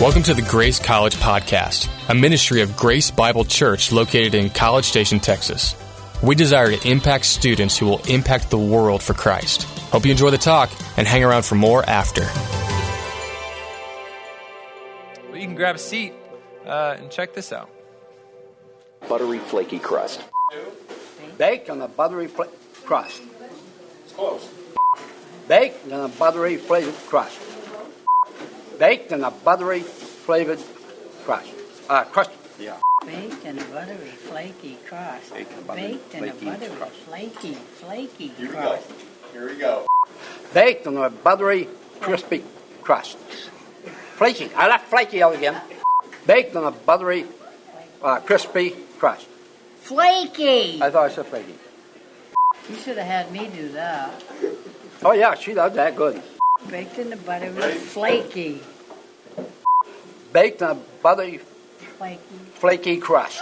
Welcome to the Grace College Podcast, a ministry of Grace Bible Church located in College Station, Texas. We desire to impact students who will impact the world for Christ. Hope you enjoy the talk and hang around for more after. Well, you can grab a seat uh, and check this out. buttery flaky crust. Baked on a buttery fl- crust. It's close. Baked on a buttery flaky crust. Baked in a buttery flavored crust. Uh, crust. Yeah. Baked in a buttery, flaky crust. Baked in a buttery, Baked a flaky buttery, flaky, flaky Here we go. crust. Here we go. Baked in a buttery crispy crust. Flaky. I left flaky out again. Baked in a buttery uh, crispy crust. Flaky! I thought I said flaky. You should have had me do that. Oh yeah, she does that good. Baked in a buttery, flaky, Baked in a buttery flaky. flaky crust.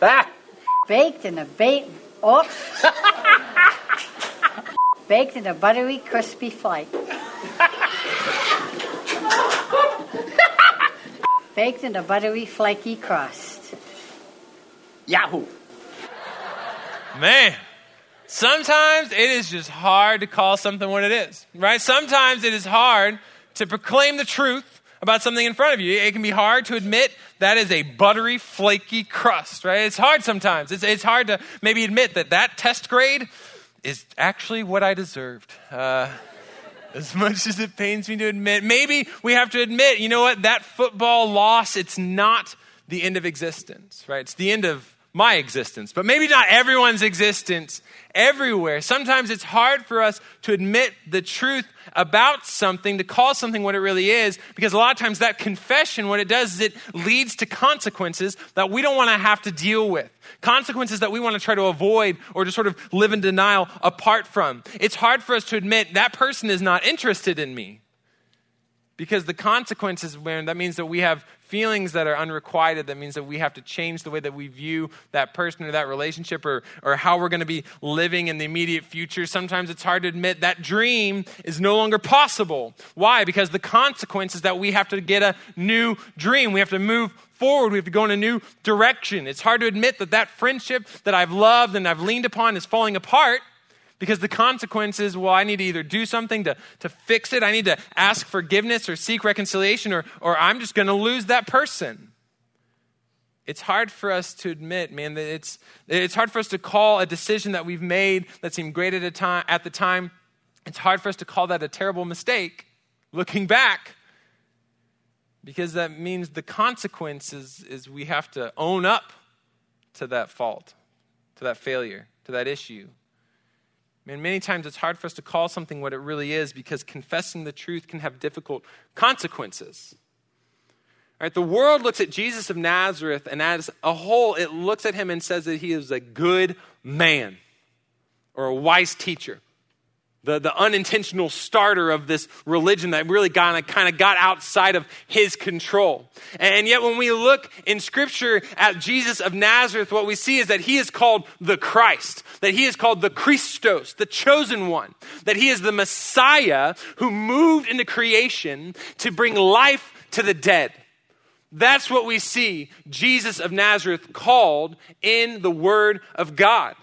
Ah, Baked in a bake. Oops. Baked in a buttery, crispy flake. Baked in a buttery, flaky crust. Yahoo. Man, sometimes it is just hard to call something what it is, right? Sometimes it is hard to proclaim the truth about something in front of you. It can be hard to admit that is a buttery, flaky crust, right? It's hard sometimes. It's, it's hard to maybe admit that that test grade is actually what I deserved. Uh, as much as it pains me to admit. Maybe we have to admit, you know what, that football loss, it's not the end of existence, right? It's the end of my existence, but maybe not everyone's existence everywhere. Sometimes it's hard for us to admit the truth about something, to call something what it really is, because a lot of times that confession, what it does is it leads to consequences that we don't want to have to deal with. Consequences that we want to try to avoid or to sort of live in denial apart from. It's hard for us to admit that person is not interested in me. Because the consequences, when that means that we have feelings that are unrequited, that means that we have to change the way that we view that person or that relationship or, or how we're going to be living in the immediate future. Sometimes it's hard to admit that dream is no longer possible. Why? Because the consequence is that we have to get a new dream. We have to move forward. We have to go in a new direction. It's hard to admit that that friendship that I've loved and I've leaned upon is falling apart. Because the consequence is, well, I need to either do something to, to fix it, I need to ask forgiveness or seek reconciliation, or, or I'm just going to lose that person. It's hard for us to admit, man, that it's, it's hard for us to call a decision that we've made that seemed great at, a time, at the time. It's hard for us to call that a terrible mistake looking back because that means the consequence is, is we have to own up to that fault, to that failure, to that issue. Man, many times it's hard for us to call something what it really is because confessing the truth can have difficult consequences. Right, the world looks at Jesus of Nazareth, and as a whole, it looks at him and says that he is a good man or a wise teacher. The, the unintentional starter of this religion that really kind of, kind of got outside of his control. And yet, when we look in Scripture at Jesus of Nazareth, what we see is that he is called the Christ, that he is called the Christos, the chosen one, that he is the Messiah who moved into creation to bring life to the dead. That's what we see Jesus of Nazareth called in the Word of God.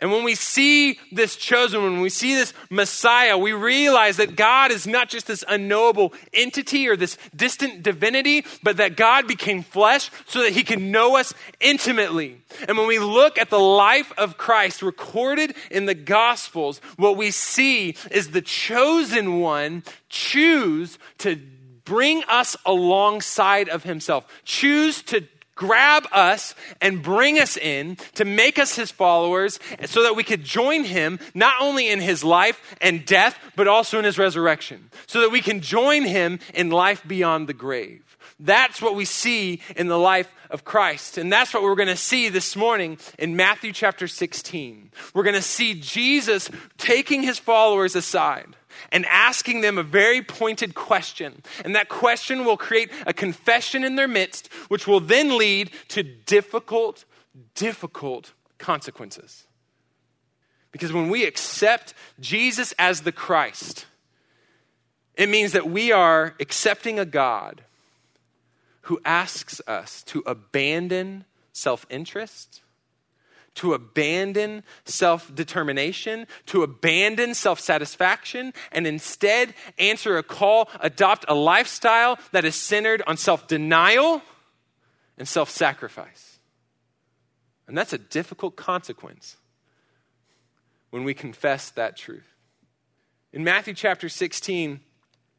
And when we see this chosen one, when we see this Messiah, we realize that God is not just this unknowable entity or this distant divinity, but that God became flesh so that he can know us intimately. And when we look at the life of Christ recorded in the Gospels, what we see is the chosen one choose to bring us alongside of himself, choose to grab us and bring us in to make us his followers so that we could join him not only in his life and death, but also in his resurrection, so that we can join him in life beyond the grave. That's what we see in the life of Christ. And that's what we're going to see this morning in Matthew chapter 16. We're going to see Jesus taking his followers aside and asking them a very pointed question. And that question will create a confession in their midst, which will then lead to difficult, difficult consequences. Because when we accept Jesus as the Christ, It means that we are accepting a God who asks us to abandon self interest, to abandon self determination, to abandon self satisfaction, and instead answer a call, adopt a lifestyle that is centered on self denial and self sacrifice. And that's a difficult consequence when we confess that truth. In Matthew chapter 16,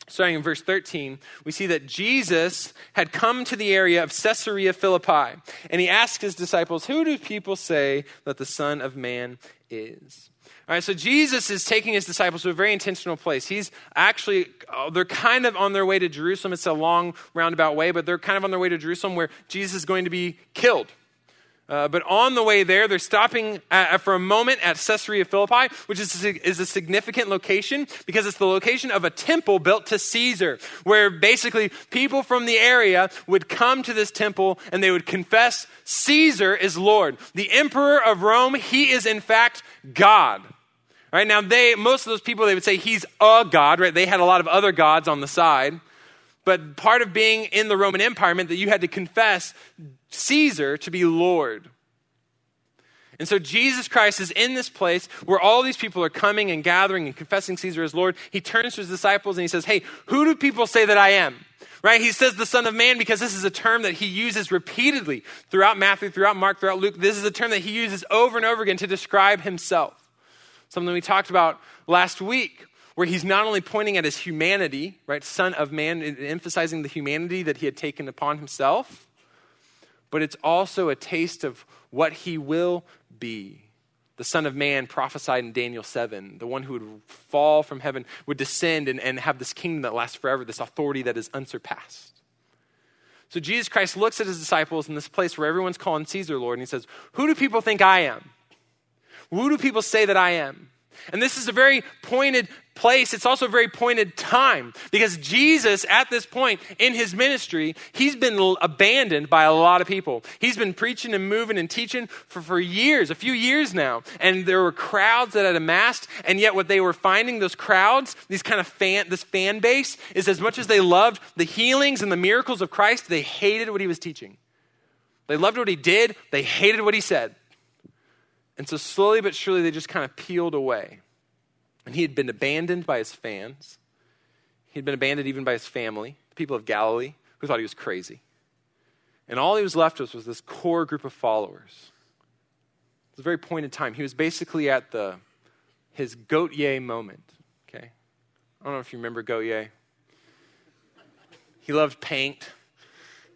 starting in verse 13, we see that Jesus had come to the area of Caesarea Philippi, and he asked his disciples, Who do people say that the Son of Man is? All right, so Jesus is taking his disciples to a very intentional place. He's actually, uh, they're kind of on their way to Jerusalem. It's a long roundabout way, but they're kind of on their way to Jerusalem where Jesus is going to be killed. Uh, but on the way there, they're stopping at, for a moment at Caesarea Philippi, which is a, is a significant location because it's the location of a temple built to Caesar, where basically people from the area would come to this temple and they would confess Caesar is Lord. The emperor of Rome, he is in fact God. Right now, they most of those people they would say he's a god. Right? They had a lot of other gods on the side. But part of being in the Roman Empire meant that you had to confess Caesar to be Lord. And so Jesus Christ is in this place where all these people are coming and gathering and confessing Caesar as Lord. He turns to his disciples and he says, Hey, who do people say that I am? Right? He says the Son of Man because this is a term that he uses repeatedly throughout Matthew, throughout Mark, throughout Luke. This is a term that he uses over and over again to describe himself. Something we talked about last week where he's not only pointing at his humanity, right, Son of Man, emphasizing the humanity that he had taken upon himself, but it's also a taste of what he will be. The Son of Man prophesied in Daniel 7, the one who would fall from heaven, would descend and, and have this kingdom that lasts forever, this authority that is unsurpassed. So Jesus Christ looks at his disciples in this place where everyone's calling Caesar Lord, and he says, Who do people think I am? Who do people say that I am? And this is a very pointed place. It's also a very pointed time because Jesus, at this point in his ministry, he's been abandoned by a lot of people. He's been preaching and moving and teaching for, for years, a few years now. And there were crowds that had amassed. And yet, what they were finding, those crowds, these kind of fan, this fan base, is as much as they loved the healings and the miracles of Christ, they hated what he was teaching. They loved what he did, they hated what he said. And so slowly but surely they just kind of peeled away. And he had been abandoned by his fans. He'd been abandoned even by his family, the people of Galilee, who thought he was crazy. And all he was left with was this core group of followers. It was a very pointed time. He was basically at the his Gotye moment. Okay? I don't know if you remember Gotye. He loved paint,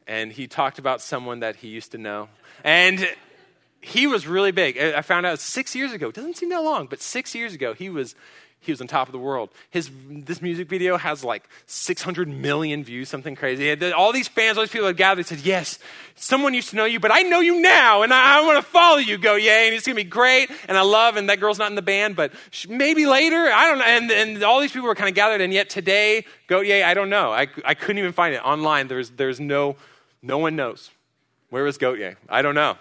and he talked about someone that he used to know. And he was really big. I found out six years ago. It doesn't seem that long, but six years ago, he was he was on top of the world. His this music video has like 600 million views, something crazy. All these fans, all these people had gathered, said, "Yes, someone used to know you, but I know you now, and I, I want to follow you. Go, yay! And it's gonna be great. And I love. And that girl's not in the band, but maybe later. I don't know. And, and all these people were kind of gathered, and yet today, go, yay! I don't know. I, I couldn't even find it online. There's there's no no one knows where was Gotye. I don't know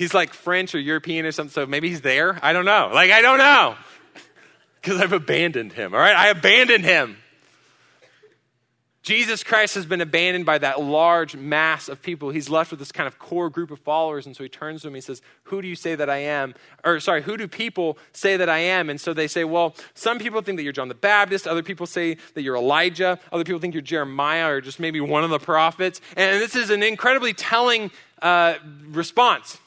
he's like French or European or something, so maybe he's there. I don't know. Like, I don't know. Because I've abandoned him, all right? I abandoned him. Jesus Christ has been abandoned by that large mass of people. He's left with this kind of core group of followers. And so he turns to him. And he says, Who do you say that I am? Or, sorry, who do people say that I am? And so they say, Well, some people think that you're John the Baptist. Other people say that you're Elijah. Other people think you're Jeremiah or just maybe one of the prophets. And this is an incredibly telling uh, response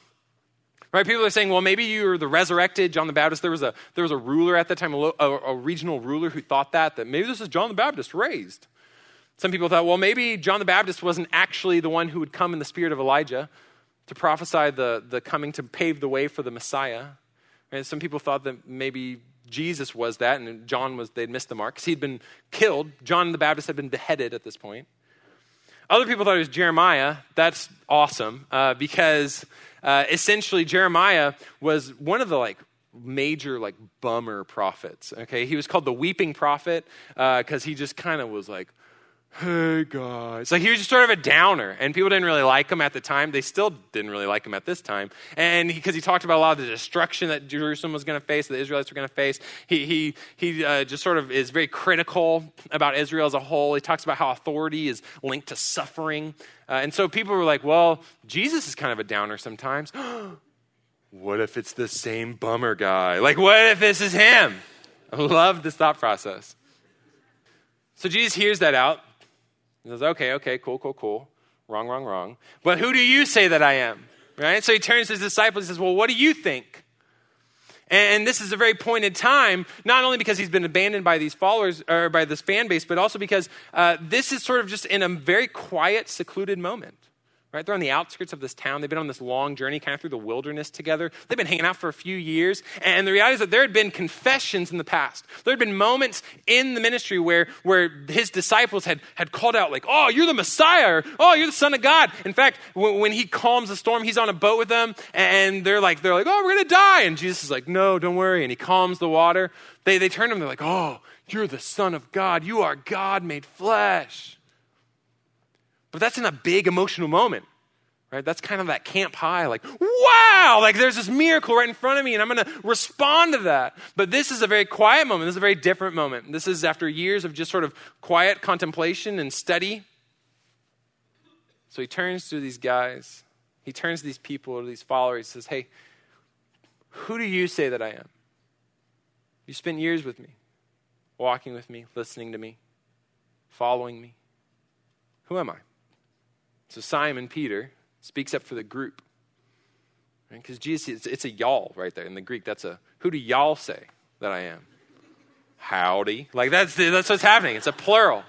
Right? People are saying, well, maybe you're the resurrected John the Baptist. There was a, there was a ruler at that time, a, a, a regional ruler who thought that, that maybe this is John the Baptist raised. Some people thought, well, maybe John the Baptist wasn't actually the one who would come in the spirit of Elijah to prophesy the, the coming to pave the way for the Messiah. And some people thought that maybe Jesus was that, and John was, they'd missed the mark because he'd been killed. John the Baptist had been beheaded at this point. Other people thought it was Jeremiah. That's awesome uh, because uh, essentially Jeremiah was one of the like major like bummer prophets. Okay, he was called the weeping prophet because uh, he just kind of was like hey guys. Like he was just sort of a downer, and people didn't really like him at the time. They still didn't really like him at this time. And because he, he, talked about a lot of the destruction that Jerusalem was going to face, that the Israelites were going to face, he, he, he uh, just sort of is very critical about Israel as a whole. He talks about how authority is linked to suffering. Uh, and so people were like, well, Jesus is kind of a downer sometimes. what if it's the same bummer guy? Like, what if this is him? I love this thought process. So Jesus hears that out he says, okay, okay, cool, cool, cool. Wrong, wrong, wrong. But who do you say that I am? Right? So he turns to his disciples and says, well, what do you think? And this is a very pointed time, not only because he's been abandoned by these followers or by this fan base, but also because uh, this is sort of just in a very quiet, secluded moment right? They're on the outskirts of this town. They've been on this long journey kind of through the wilderness together. They've been hanging out for a few years. And the reality is that there had been confessions in the past. There had been moments in the ministry where, where his disciples had, had called out, like, oh, you're the Messiah, oh, you're the Son of God. In fact, when, when he calms the storm, he's on a boat with them, and they're like, they're like, oh, we're going to die. And Jesus is like, no, don't worry. And he calms the water. They, they turn to him, they're like, oh, you're the Son of God. You are God made flesh. But that's in a big emotional moment. Right? That's kind of that camp high, like, wow, like there's this miracle right in front of me, and I'm going to respond to that. But this is a very quiet moment. This is a very different moment. This is after years of just sort of quiet contemplation and study. So he turns to these guys, he turns to these people, to these followers, he says, Hey, who do you say that I am? You spent years with me, walking with me, listening to me, following me. Who am I? So Simon Peter speaks up for the group. Because right? Jesus, it's, it's, a y'all right there in the Greek. That's a who do y'all say that I am? Howdy. Like that's, that's what's happening. It's a plural.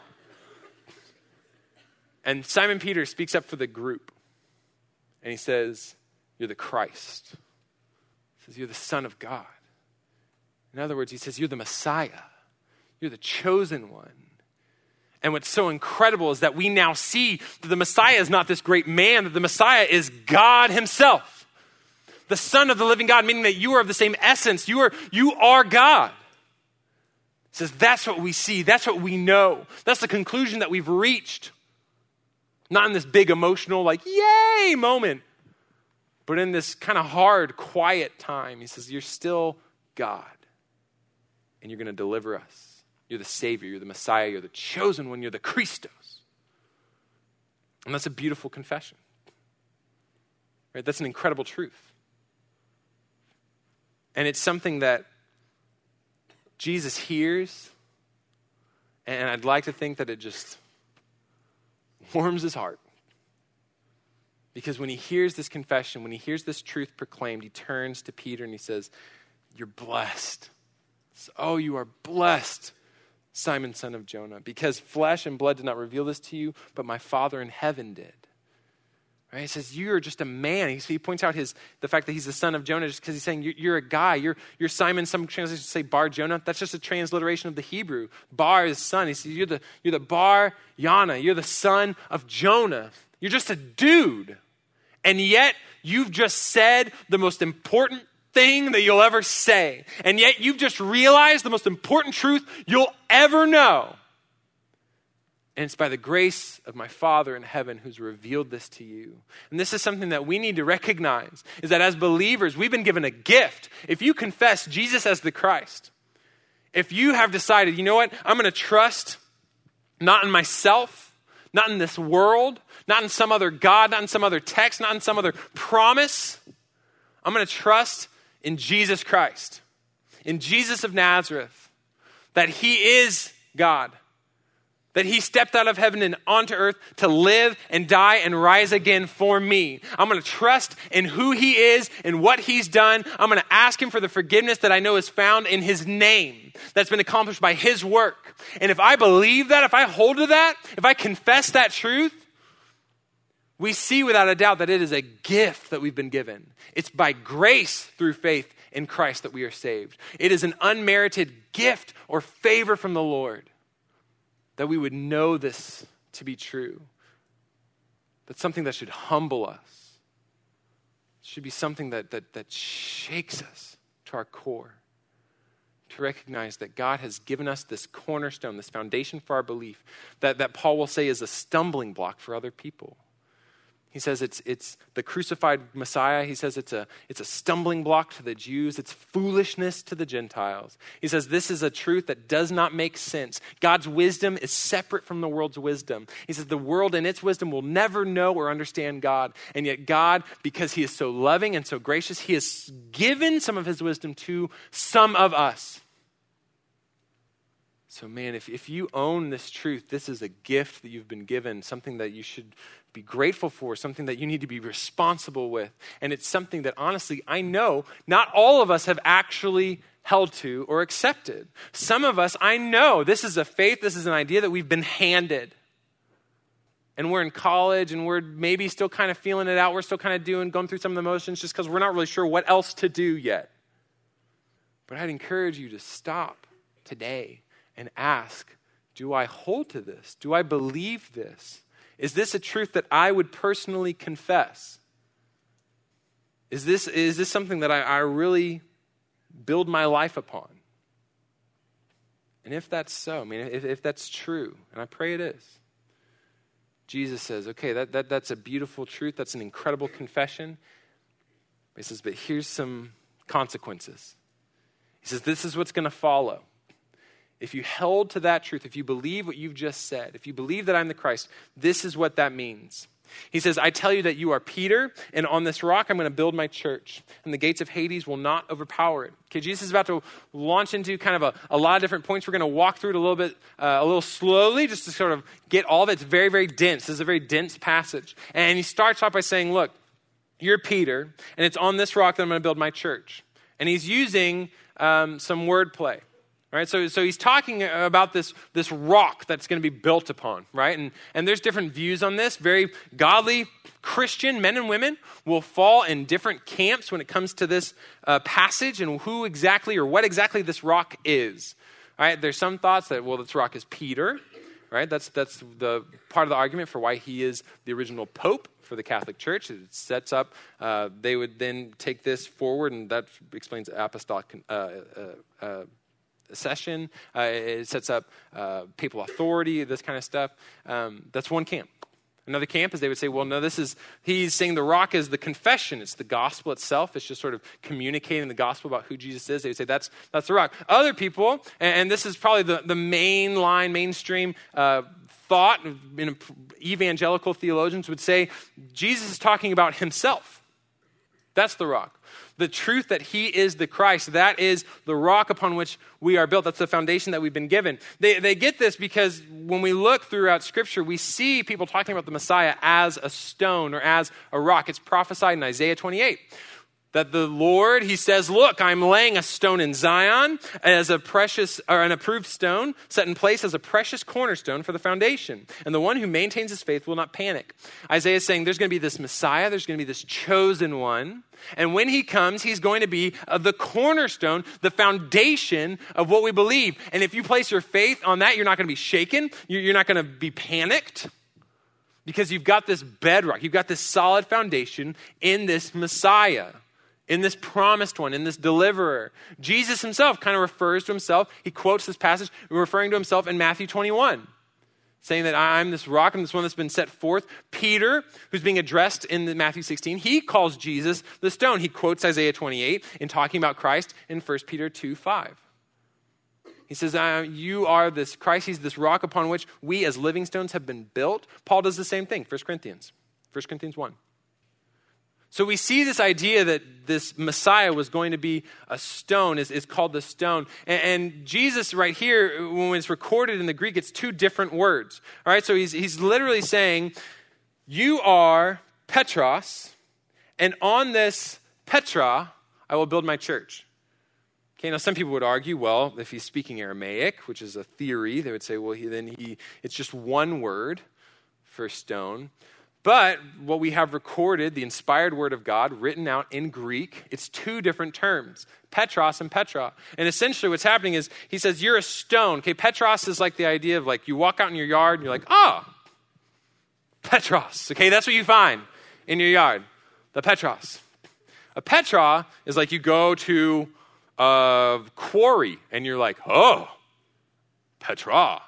And Simon Peter speaks up for the group. And he says, You're the Christ. He says, You're the Son of God. In other words, he says, You're the Messiah. You're the chosen one. And what's so incredible is that we now see that the Messiah is not this great man, that the Messiah is God Himself, the Son of the living God, meaning that you are of the same essence. You are, you are God. It says that's what we see, that's what we know, that's the conclusion that we've reached. Not in this big emotional, like, yay moment, but in this kind of hard, quiet time. He says, You're still God, and you're going to deliver us. You're the Savior, you're the Messiah, you're the chosen one, you're the Christos. And that's a beautiful confession. Right? That's an incredible truth. And it's something that Jesus hears, and I'd like to think that it just warms his heart. Because when he hears this confession, when he hears this truth proclaimed, he turns to Peter and he says, You're blessed. Oh, you are blessed Simon, son of Jonah, because flesh and blood did not reveal this to you, but my Father in heaven did. Right? He says, You're just a man. He, he points out his, the fact that he's the son of Jonah just because he's saying, you're, you're, a guy. You're, you're Simon. Some translations say Bar Jonah. That's just a transliteration of the Hebrew. Bar is son. He says, You're the, you're the Bar Yana. You're the son of Jonah. You're just a dude. And yet, you've just said the most important thing that you'll ever say. And yet you've just realized the most important truth you'll ever know. And it's by the grace of my Father in heaven who's revealed this to you. And this is something that we need to recognize is that as believers, we've been given a gift. If you confess Jesus as the Christ, if you have decided, you know what, I'm going to trust not in myself, not in this world, not in some other God, not in some other text, not in some other promise, I'm going to trust in Jesus Christ, in Jesus of Nazareth, that He is God, that He stepped out of heaven and onto earth to live and die and rise again for me. I'm going to trust in who He is and what He's done. I'm going to ask Him for the forgiveness that I know is found in His name, that's been accomplished by His work. And if I believe that, if I hold to that, if I confess that truth, we see without a doubt that it is a gift that we've been given. It's by grace through faith in Christ that we are saved. It is an unmerited gift or favor from the Lord that we would know this to be true. That's something that should humble us. It should be something that, that, that shakes us to our core. to recognize that God has given us this cornerstone, this foundation for our belief, that, that Paul will say is a stumbling block for other people. He says it's, it's the crucified Messiah. He says it's a, it's a stumbling block to the Jews. It's foolishness to the Gentiles. He says this is a truth that does not make sense. God's wisdom is separate from the world's wisdom. He says the world and its wisdom will never know or understand God. And yet, God, because He is so loving and so gracious, He has given some of His wisdom to some of us. So, man, if, if you own this truth, this is a gift that you've been given, something that you should be grateful for, something that you need to be responsible with. And it's something that, honestly, I know not all of us have actually held to or accepted. Some of us, I know this is a faith, this is an idea that we've been handed. And we're in college and we're maybe still kind of feeling it out. We're still kind of doing, going through some of the motions just because we're not really sure what else to do yet. But I'd encourage you to stop today and ask Do I hold to this? Do I believe this? Is this a truth that I would personally confess? Is this, is this something that I, I really build my life upon? And if that's so, I mean, if, if that's true, and I pray it is, Jesus says, okay, that, that, that's a beautiful truth. That's an incredible confession. He says, but here's some consequences. He says, this is what's going to follow if you held to that truth, if you believe what you've just said, if you believe that I'm the Christ, this is what that means. He says, I tell you that you are Peter, and on this rock I'm going to build my church, and the gates of Hades will not overpower it. Okay, Jesus is about to launch into kind of a, a lot of different points. We're going to walk through it a little bit, uh, a little slowly, just to sort of get all of it. It's very, very dense. This is a very dense passage. And he starts off by saying, Look, you're Peter, and it's on this rock that I'm going to build my church. And he's using um, some wordplay. Right? So, so he's talking about this, this rock that's going to be built upon, right? And, and there's different views on this. Very godly Christian men and women will fall in different camps when it comes to this uh, passage and who exactly or what exactly this rock is. All right? There's some thoughts that, well, this rock is Peter, right? That's, that's the part of the argument for why he is the original pope for the Catholic Church. It sets up, uh, they would then take this forward, and that explains apostolic. Uh, uh, uh session. Uh, it sets up uh, papal authority, this kind of stuff. Um, that's one camp. Another camp is they would say, well, no, this is, he's saying the rock is the confession. It's the gospel itself. It's just sort of communicating the gospel about who Jesus is. They would say that's, that's the rock. Other people, and, and this is probably the, the main line, mainstream uh, thought, evangelical theologians would say, Jesus is talking about himself. That's the rock the truth that he is the Christ. That is the rock upon which we are built. That's the foundation that we've been given. They, they get this because when we look throughout Scripture, we see people talking about the Messiah as a stone or as a rock. It's prophesied in Isaiah 28 that the Lord, he says, Look, I'm laying a stone in Zion as a precious, or an approved stone, set in place as a precious cornerstone for the foundation. And the one who maintains his faith will not panic. Isaiah is saying there's going to be this Messiah, there's going to be this chosen one. And when he comes, he's going to be uh, the cornerstone, the foundation of what we believe. And if you place your faith on that, you're not going to be shaken, you're not going to be panicked because you've got this bedrock, you've got this solid foundation in this Messiah in this promised one, in this deliverer. Jesus himself kind of refers to himself. He quotes this passage referring to himself in Matthew 21, saying that I'm this rock, and this one that's been set forth. Peter, who's being addressed in Matthew 16, he calls Jesus the stone. He quotes Isaiah 28 in talking about Christ in 1 Peter 2 5. He says, You are this Christ, he's this rock upon which we as living stones have been built. Paul does the same thing, 1 Corinthians, 1 Corinthians 1. So we see this idea that this Messiah was going to be a stone, is, is called the stone. And, and, Jesus, right here, when it's recorded in the Greek, it's two different words. All right, so he's, he's literally saying, You are Petros, and on this Petra, I will build my church. Okay, now some people would argue, well, if he's speaking Aramaic, which is a theory, they would say, well, he, then he, it's just one word for stone. But what we have recorded, the inspired word of God, written out in Greek, it's two different terms Petros and Petra. And essentially what's happening is he says, You're a stone. Okay, Petros is like the idea of like you walk out in your yard and you're like, oh, Petros. Okay, that's what you find in your yard, the Petros. A Petra is like you go to a quarry. And you're like, oh, Petra.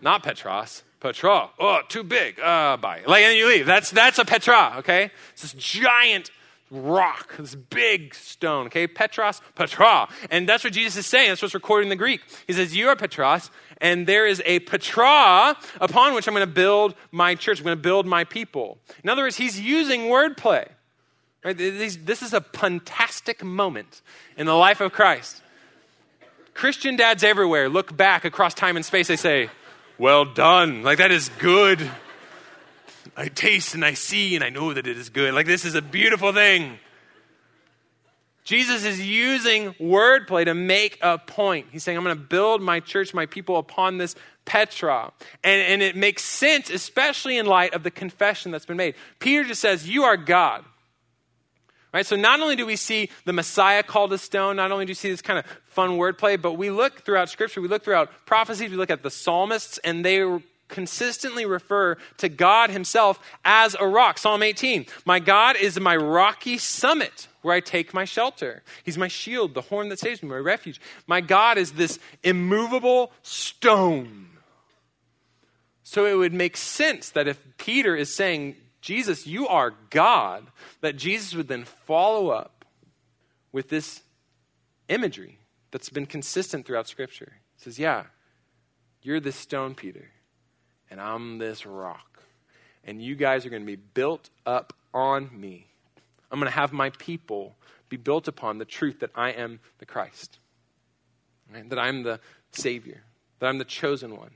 Not Petros, Petra. Oh, too big. Uh, bye. Like, and then you leave. That's, that's a Petra, okay? It's this giant rock, this big stone, okay? Petros, Petra. And that's what Jesus is saying. That's what's recorded in the Greek. He says, You are Petros, and there is a Petra upon which I'm going to build my church. I'm going to build my people. In other words, he's using wordplay. Right? This is a fantastic moment in the life of Christ. Christian dads everywhere look back across time and space. They say, Well done. Like, that is good. I taste and I see and I know that it is good. Like, this is a beautiful thing. Jesus is using wordplay to make a point. He's saying, I'm going to build my church, my people upon this Petra. And, and it makes sense, especially in light of the confession that's been made. Peter just says, You are God. Right? So not only do we see the Messiah called a stone, not only do we see this kind of fun wordplay, but we look throughout Scripture, we look throughout prophecies, we look at the psalmists, and they consistently refer to God Himself as a rock. Psalm 18 My God is my rocky summit where I take my shelter. He's my shield, the horn that saves me, my refuge. My God is this immovable stone. So it would make sense that if Peter is saying, Jesus, you are God, that Jesus would then follow up with this imagery that's been consistent throughout Scripture. He says, Yeah, you're this stone, Peter and I'm this rock. And you guys are going to be built up on me. I'm going to have my people be built upon the truth that I am the Christ, right? that I'm the Savior, that I'm the chosen one.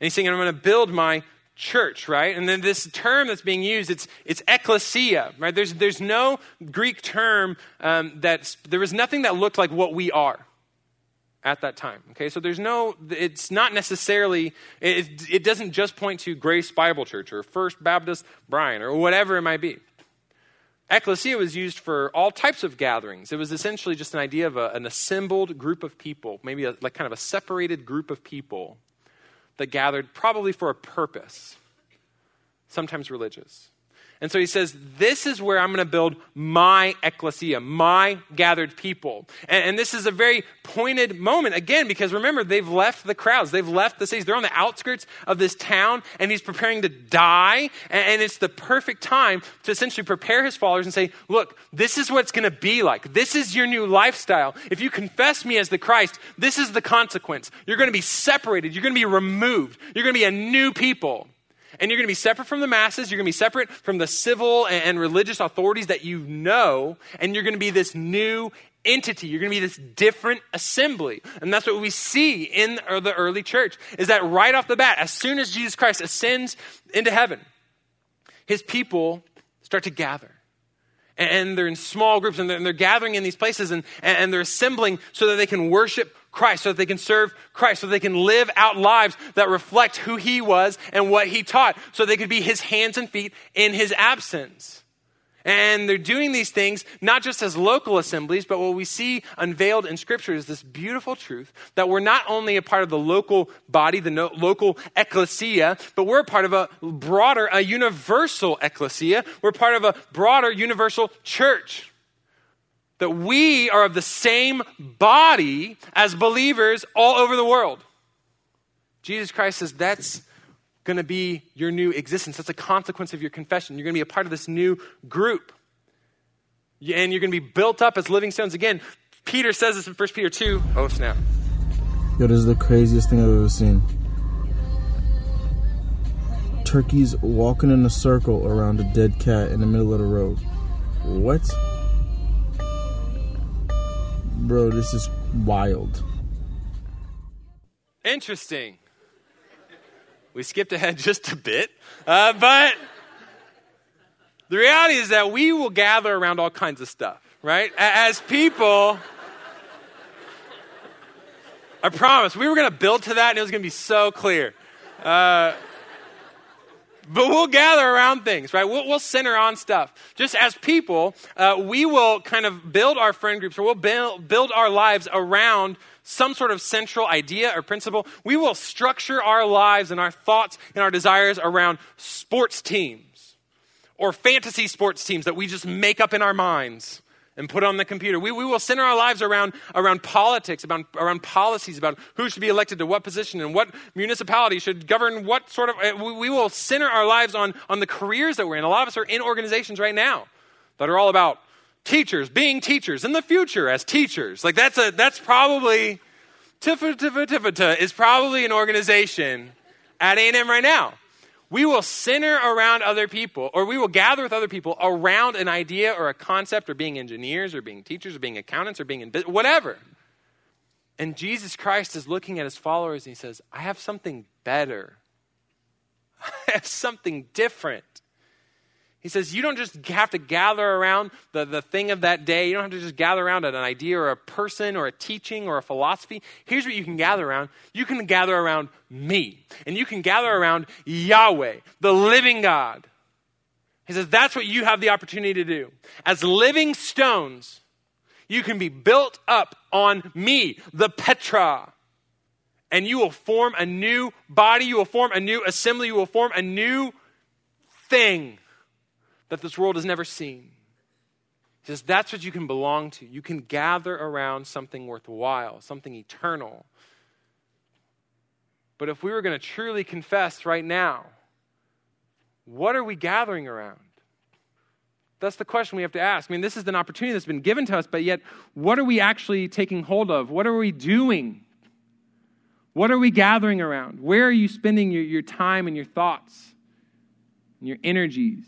And he's saying, I'm going to build my church, right? And then this term that's being used, it's, it's ecclesia, right? There's, there's no Greek term um, that's, there was nothing that looked like what we are at that time. Okay, so there's no, it's not necessarily, it, it doesn't just point to Grace Bible Church or First Baptist Bryan or whatever it might be. Ecclesia was used for all types of gatherings. It was essentially just an idea of a, an assembled group of people, maybe a, like kind of a separated group of people that gathered probably for a purpose, sometimes religious. And so he says, This is where I'm going to build my ecclesia, my gathered people. And, and, this is a very pointed moment, again, because remember, they've left the crowds, they've left the cities, they're on the outskirts of this town, and he's preparing to die. And, and it's the perfect time to essentially prepare his followers and say, Look, this is what it's going to be like. This is your new lifestyle. If you confess me as the Christ, this is the consequence. You're going to be separated, you're going to be removed, you're going to be a new people and you're going to be separate from the masses. You're going to be separate from the civil and religious authorities that you know, and you're going to be this new entity. You're going to be this different assembly. And that's what we see in the early church is that right off the bat, as soon as Jesus Christ ascends into heaven, his people start to gather and they're in small groups and they're, gathering in these places and, and they're assembling so that they can worship Christ, so that they can serve Christ, so they can live out lives that reflect who he was and what he taught, so they could be his hands and feet in his absence. And they're doing these things not just as local assemblies, but what we see unveiled in Scripture is this beautiful truth that we're not only a part of the local body, the no, local ecclesia, but we're a part of a broader, a universal ecclesia. We're part of a broader, universal church that we are of the same body as believers all over the world. Jesus Christ says that's going to be your new existence. That's a consequence of your confession. You're going to be a part of this new group. And you're going to be built up as living stones. Again, Peter says this in 1 Peter 2. Oh, snap. Yo, this is the craziest thing I've ever seen. Turkeys walking in a circle around a dead cat in the middle of the road. What? Bro, this is wild. Interesting. We skipped ahead just a bit, uh, but the reality is that we will gather around all kinds of stuff, right? As people, I promise we were going to build to that and it was going to be so clear. Uh, but we'll gather around things, right? We'll, we'll center on stuff. Just as people, uh, we will kind of build our friend groups or we'll build, build our lives around some sort of central idea or principle. We will structure our lives and our thoughts and our desires around sports teams or fantasy sports teams that we just make up in our minds and put on the computer. We, we will center our lives around, around politics, about, around policies, about who should be elected to what position and what municipality should govern what sort of. uh, We, we will center our lives on, on the careers that we're in. A lot of us are in organizations right now that are all about teachers, being teachers, in the future as teachers. Like that's, a, that's probably, Tiffa Tiffa Tiffa is probably an organization at A&M right now. We will center around other people, or we will gather with other people around an idea or a concept, or being engineers, or being teachers, or being accountants, or being in business, whatever. And Jesus Christ is looking at his followers and he says, I have something better. I have something different. He says, You don't just have to gather around the, the thing of that day. You don't have to just gather around an idea or a person or a teaching or a philosophy. Here's what you can gather around you can gather around me, and you can gather around Yahweh, the living God. He says, That's what you have the opportunity to do. As living stones, you can be built up on me, the Petra. And you will form a new body, you will form a new assembly, you will form a new thing that this world has never seen. He says that's what you can belong to. You can gather around something worthwhile, something eternal. But if we were going to truly confess right now, what are we gathering around? That's the question we have to ask. I mean, this is an opportunity that's been given to us, but yet, what are we actually taking hold of? What are we doing? What are we gathering around? Where are you spending your, your time and your thoughts and your energies?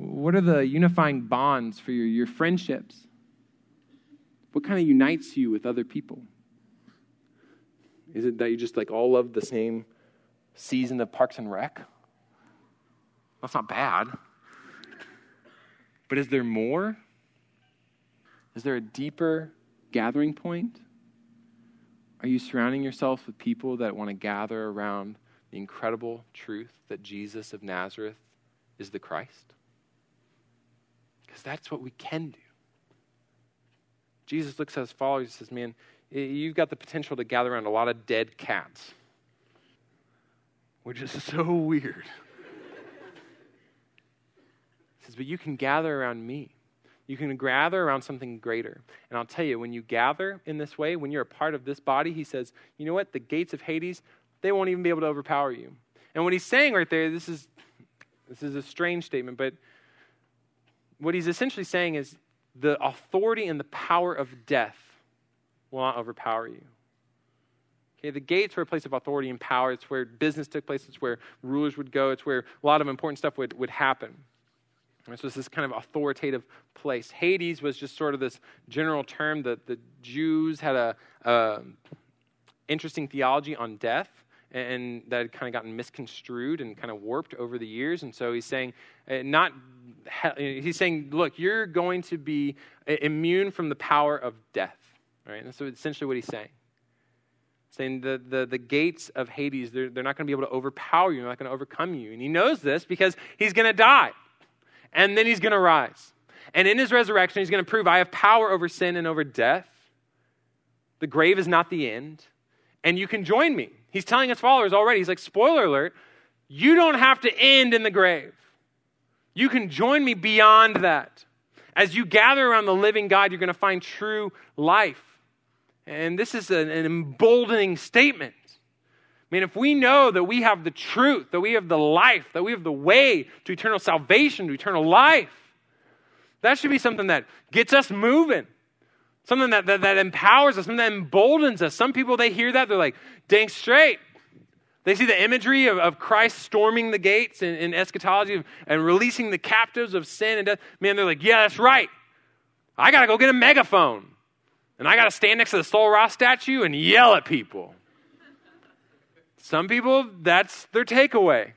What are the unifying bonds for your, your friendships? What kind of unites you with other people? Is it that you just like all love the same season of Parks and Rec? That's not bad. But is there more? Is there a deeper gathering point? Are you surrounding yourself with people that want to gather around the incredible truth that Jesus of Nazareth is the Christ? Because that's what we can do. Jesus looks at his followers and says, Man, you've got the potential to gather around a lot of dead cats, which is so weird. He says, But you can gather around me. You can gather around something greater. And I'll tell you, when you gather in this way, when you're a part of this body, he says, You know what? The gates of Hades, they won't even be able to overpower you. And what he's saying right there, this is, this is a strange statement, but what he's essentially saying is the authority and the power of death will not overpower you. Okay, the gates were a place of authority and power. It's where business took place. It's where rulers would go. It's where a lot of important stuff would, would happen. And so it's this kind of authoritative place. Hades was just sort of this general term that the Jews had a, a interesting theology on death and that had kind of gotten misconstrued and kind of warped over the years. And so he's saying, Uh, not, uh, he's saying, look, you're going to be uh, immune from the power of death. Right? So essentially what he's saying. Saying the, the, the gates of Hades, they're, they're not going to be able to overpower you, they're not going to overcome you. And he knows this because he's going to die. And then he's going to rise. And in his resurrection, he's going to prove I have power over sin and over death. The grave is not the end. And you can join me. He's telling his followers already, he's like, spoiler alert, you don't have to end in the grave. You can join me beyond that. As you gather around the living God, you're going to find true life. And this is an, an emboldening statement. I mean, if we know that we have the truth, that we have the life, that we have the way to eternal salvation, to eternal life, that should be something that gets us moving. Something that, that, that empowers us, something that emboldens us. Some people, they hear that, they're like, dang straight. They see the imagery of, of Christ storming the gates in, in eschatology of, and releasing the captives of sin and death. Man, they're like, yeah, that's right. I got to go get a megaphone. And I got to stand next to the Sul Ross statue and yell at people. Some people, that's their takeaway.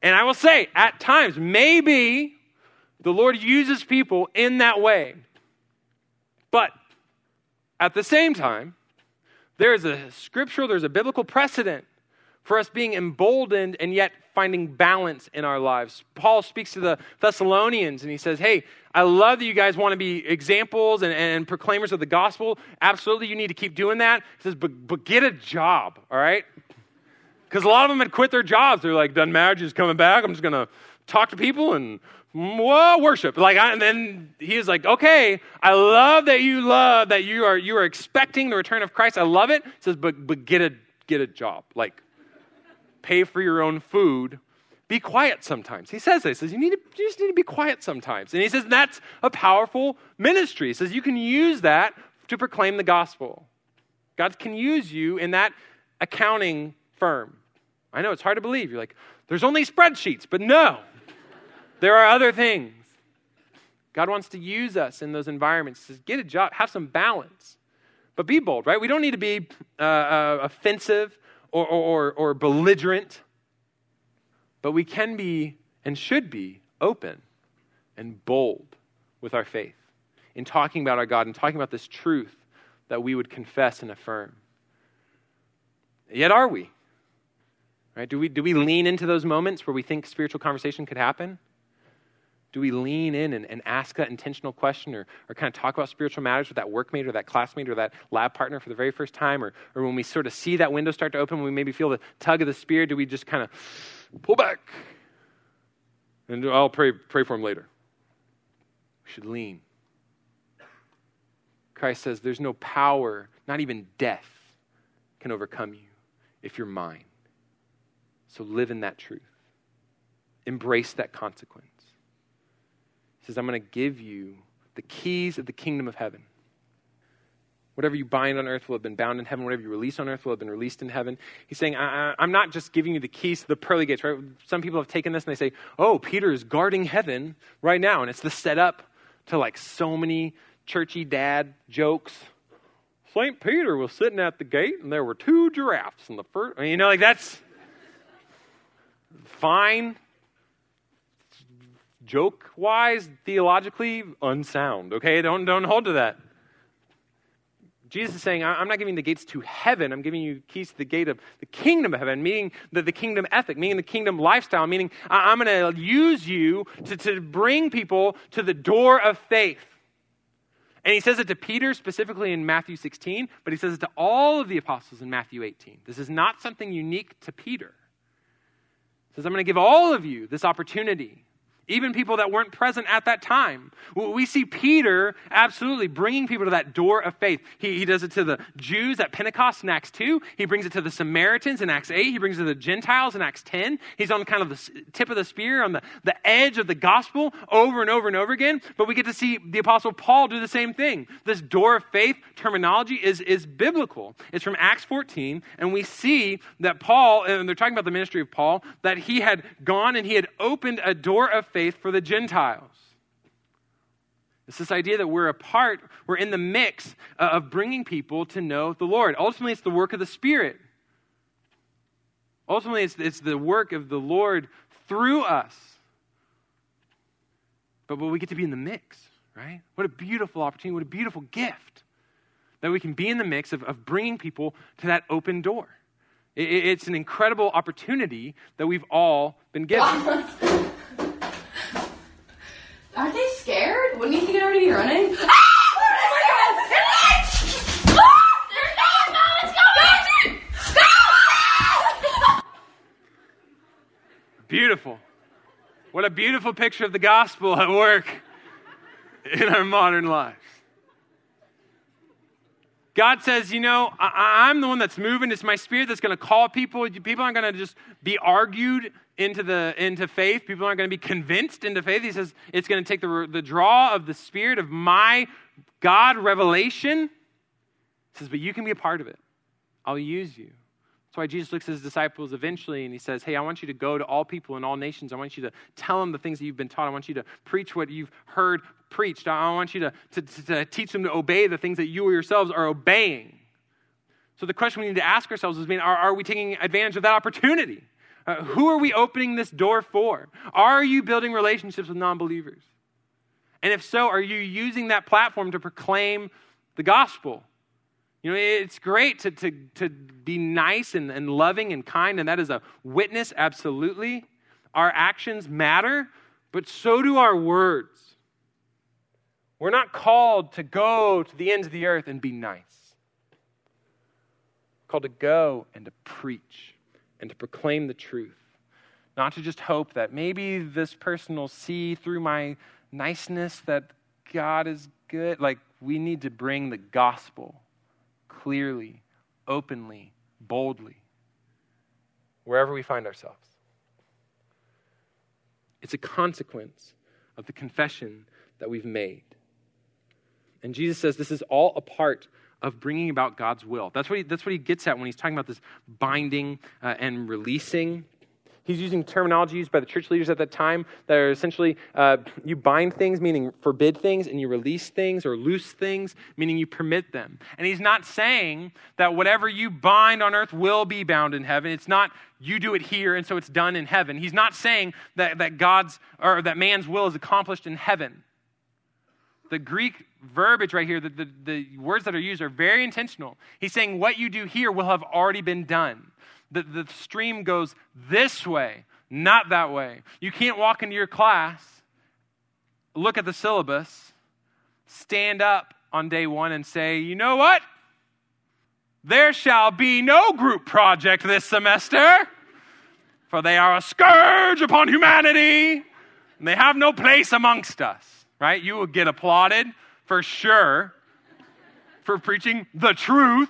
And I will say, at times, maybe the Lord uses people in that way. But at the same time, there is a scriptural, there's a biblical precedent for us being emboldened and yet finding balance in our lives. Paul speaks to the Thessalonians and he says, Hey, I love that you guys want to be examples and, and proclaimers of the gospel. Absolutely, you need to keep doing that. He says, But, but get a job, all right? Because a lot of them had quit their jobs. They're like, Doesn't matter, just coming back. I'm just going to talk to people and whoa, worship. Like, I, and then he is like, okay, I love that you love that you are you are expecting the return of Christ. I love it. He says, but but get a get a job. Like, pay for your own food. Be quiet sometimes. He says this. He says you need to you just need to be quiet sometimes. And he says that's a powerful ministry. He says you can use that to proclaim the gospel. God can use you in that accounting firm. I know it's hard to believe. You're like, there's only spreadsheets, but no. There are other things. God wants to use us in those environments. He says, get a job, have some balance. But be bold, right? We don't need to be uh, uh, offensive or, or, or belligerent, but we can be and should be open and bold with our faith in talking about our God and talking about this truth that we would confess and affirm. Yet are we? Right? Do we, do we lean into those moments where we think spiritual conversation could happen? Do we lean in and, and ask that intentional question or, or kind of talk about spiritual matters with that workmate or that classmate or that lab partner for the very first time? Or, or when we sort of see that window start to open, when we maybe feel the tug of the Spirit, do we just kind of pull back? And I'll pray, pray for him later. We should lean. Christ says there's no power, not even death, can overcome you if you're mine. So live in that truth. Embrace that consequence. Says, I'm going to give you the keys of the kingdom of heaven. Whatever you bind on earth will have been bound in heaven. Whatever you release on earth will have been released in heaven. He's saying, I, am not just giving you the keys to the pearly gates, right? Some people have taken this and they say, oh, Peter is guarding heaven right now. And it's the setup to like so many churchy dad jokes. St. Peter was sitting at the gate and there were two giraffes in the first. You know, like that's fine joke wise, theologically, unsound. Okay? Don't, don't hold to that. Jesus is saying, I'm not giving the gates to heaven. I'm giving you keys to the gate of the kingdom of heaven, meaning the, the kingdom ethic, meaning the kingdom lifestyle, meaning I'm going to use you to, to bring people to the door of faith. And he says it to Peter specifically in Matthew 16, but he says it to all of the apostles in Matthew 18. This is not something unique to Peter. He says, I'm going to give all of you this opportunity even people that weren't present at that time. We see Peter absolutely bringing people to that door of faith. He, he does it to the Jews at Pentecost in Acts 2. He brings it to the Samaritans in Acts 8. He brings it to the Gentiles in Acts 10. He's on kind of the tip of the spear, on the, the edge of the gospel over and over and over again. But we get to see the Apostle Paul do the same thing. This door of faith terminology is, is biblical. It's from Acts 14, and we see that Paul, and they're talking about the ministry of Paul, that he had gone and he had opened a door of faith for the Gentiles. It's this idea that we're a part, we're in the mix uh, of bringing people to know the Lord. Ultimately, it's the work of the Spirit. Ultimately, it's, it's the work of the Lord through us. But, but we get to be in the mix, right? What a beautiful opportunity, what a beautiful gift that we can be in the mix of, of bringing people to that open door. It, it's an incredible opportunity that we've all been given. Aren't they scared? Wouldn't you think it already running? Beautiful. What a beautiful picture of the gospel at work in our modern lives. God says, you know, I, am the one that's moving. It's my spirit that's going to call people. People aren't going to just be argued into, the, into faith. People aren't going to be convinced into faith. He says it's going to take the, the draw of the spirit of my God revelation. He says, but you can be a part of it. I'll use you. That's why Jesus looks at his disciples eventually and he says, Hey, I want you to go to all people in all nations. I want you to tell them the things that you've been taught. I want you to preach what you've heard preached. I want you to, to, to teach them to obey the things that you yourselves are obeying. So the question we need to ask ourselves is, are, are we taking advantage of that opportunity? Uh, who are we opening this door for? Are you building relationships with non believers? And if so, are you using that platform to proclaim the gospel? You know, it's great to, to, to be nice and, and loving and kind, and that is a witness, absolutely. Our actions matter, but so do our words. We're not called to go to the ends of the earth and be nice. We're called to go and to preach and to proclaim the truth, not to just hope that maybe this person will see through my niceness that God is good. Like, we need to bring the gospel clearly, openly, boldly, wherever we find ourselves. It's a consequence of the confession that we've made. And Jesus says this is all a part of bringing about God's will. That's what he, that's what he gets at when he's talking about this binding uh, and releasing. He's using terminology used by the church leaders at that time that are essentially uh, you bind things, meaning forbid things, and you release things or loose things, meaning you permit them. And he's not saying that whatever you bind on earth will be bound in heaven. It's not you do it here and so it's done in heaven. He's not saying that, that God's or that man's will is accomplished in heaven. The Greek verbiage right here, the, the, the words that are used are very intentional. He's saying what you do here will have already been done. The, the stream goes this way, not that way. You can't walk into your class, look at the syllabus, stand up on day one and say, you know what? There shall be no group project this semester, for they are a scourge upon humanity, and they have no place amongst us. Right? You will get applauded for sure for preaching the truth,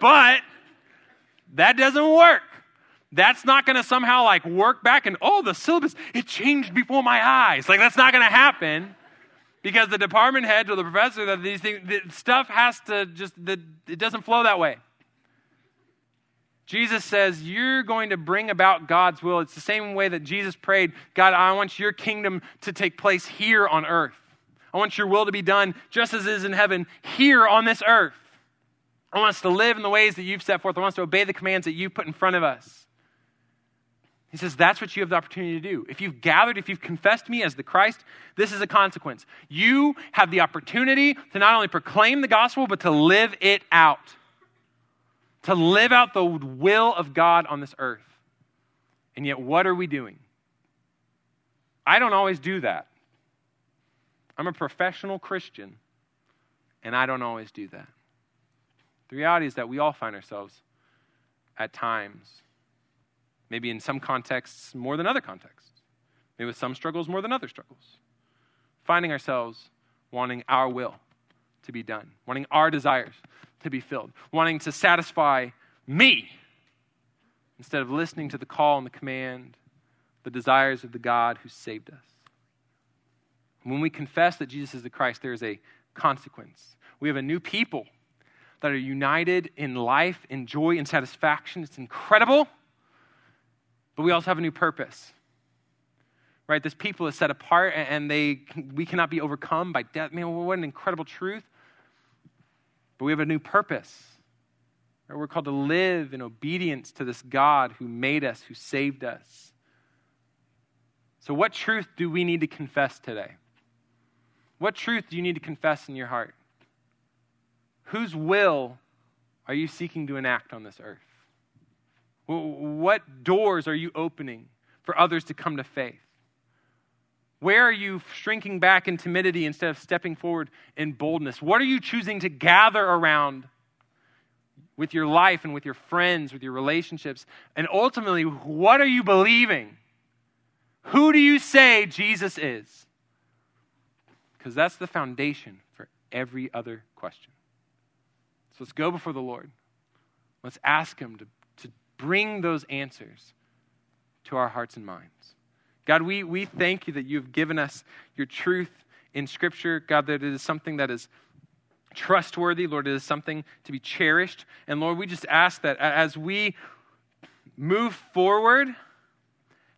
but that doesn't work. That's not going to somehow like work back and, oh, the syllabus, it changed before my eyes. Like, that's not going to happen because the department head or the professor that these things, the stuff has to just, the, it doesn't flow that way. Jesus says, You're going to bring about God's will. It's the same way that Jesus prayed, God, I want your kingdom to take place here on earth. I want your will to be done just as it is in heaven here on this earth. I want us to live in the ways that you've set forth. I want us to obey the commands that you've put in front of us. He says, That's what you have the opportunity to do. If you've gathered, if you've confessed me as the Christ, this is a consequence. You have the opportunity to not only proclaim the gospel, but to live it out. To live out the will of God on this earth. And yet, what are we doing? I don't always do that. I'm a professional Christian, and I don't always do that. The reality is that we all find ourselves at times, maybe in some contexts more than other contexts, maybe with some struggles more than other struggles, finding ourselves wanting our will to be done, wanting our desires to be filled, wanting to satisfy me instead of listening to the call and the command, the desires of the God who saved us. When we confess that Jesus is the Christ, there is a consequence. We have a new people that are united in life, in joy, in satisfaction. It's incredible. But we also have a new purpose. Right? This people is set apart and they we cannot be overcome by death. Man, what an incredible truth. But we have a new purpose. We're called to live in obedience to this God who made us, who saved us. So, what truth do we need to confess today? What truth do you need to confess in your heart? Whose will are you seeking to enact on this earth? What doors are you opening for others to come to faith? Where are you shrinking back in timidity instead of stepping forward in boldness? What are you choosing to gather around with your life and with your friends, with your relationships? And ultimately, what are you believing? Who do you say Jesus is? because that's the foundation for every other question. So let's go before the Lord. Let's ask Him to, to bring those answers to our hearts and minds. God, we, we thank you that you've given us your truth in Scripture. God, that it is something that is trustworthy. Lord, it is something to be cherished. And Lord, we just ask that as we move forward,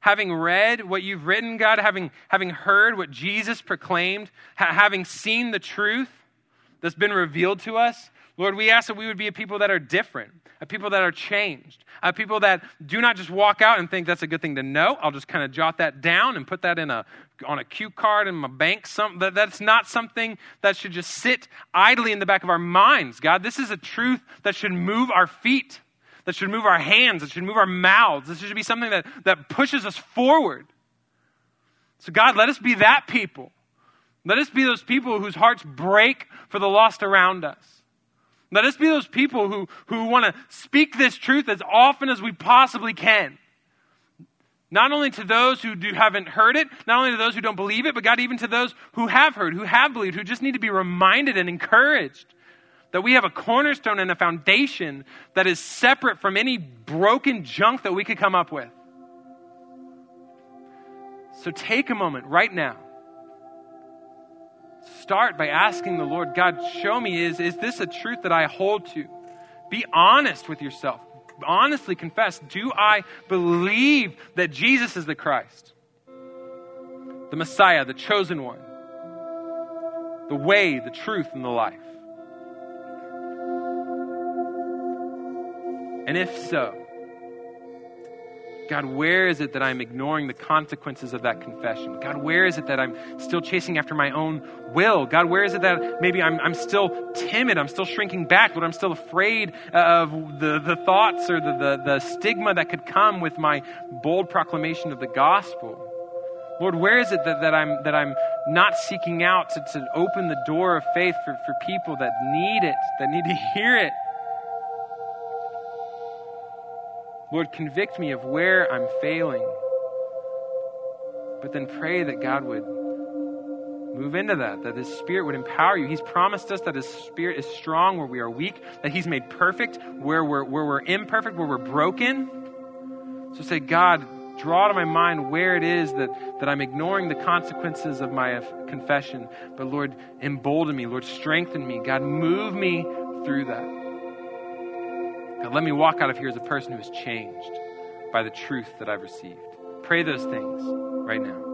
having read what you've written, God, having, having heard what Jesus proclaimed, ha- having seen the truth that's been revealed to us, Lord, we ask that we would be a people that are different, a people that are changed, a people that do not just walk out and think that's a good thing to know. I'll just kind of jot that down and put that in a on a cue card in my bank. Some, that, that's not something that should just sit idly in the back of our minds. God, this is a truth that should move our feet that should move our hands, that should move our mouths. This should be something that, that pushes us forward. So, God, let us be that people. Let us be those people whose hearts break for the lost around us. Let us be those people who, who want to speak this truth as often as we possibly can. Not only to those who do, haven't heard it, not only to those who don't believe it, but God, even to those who have heard, who have believed, who just need to be reminded and encouraged that we have a cornerstone and a foundation that is separate from any broken junk that we could come up with. So take a moment right now. Start by asking the Lord, God, show me, is, is this a truth that I hold to? Be honest with yourself honestly confess do I believe that Jesus is the Christ, the Messiah, the chosen one, the way, the truth, and the life? And if so, God, where is it that I'm ignoring the consequences of that confession? God, where is it that I'm still chasing after my own will? God, where is it that maybe I'm, I'm still timid? I'm still shrinking back, but I'm still afraid uh, of the, the thoughts or the, the, the stigma that could come with my bold proclamation of the gospel? Lord, where is it that, that, I'm, that I'm not seeking out to, to open the door of faith for, for people that need it, that need to hear it? Lord, convict me of where I'm failing. But then pray that God would move into that, that His Spirit would empower you. He's promised us that His Spirit is strong where we are weak, that He's made perfect where we're, where we're imperfect, where we're broken. So say, God, draw to my mind where it is that, that I'm ignoring the consequences of my confession. But Lord, embolden me. Lord, strengthen me. God, move me through that. God, let me walk out of here as a person who is changed by the truth that I've received. Pray those things right now.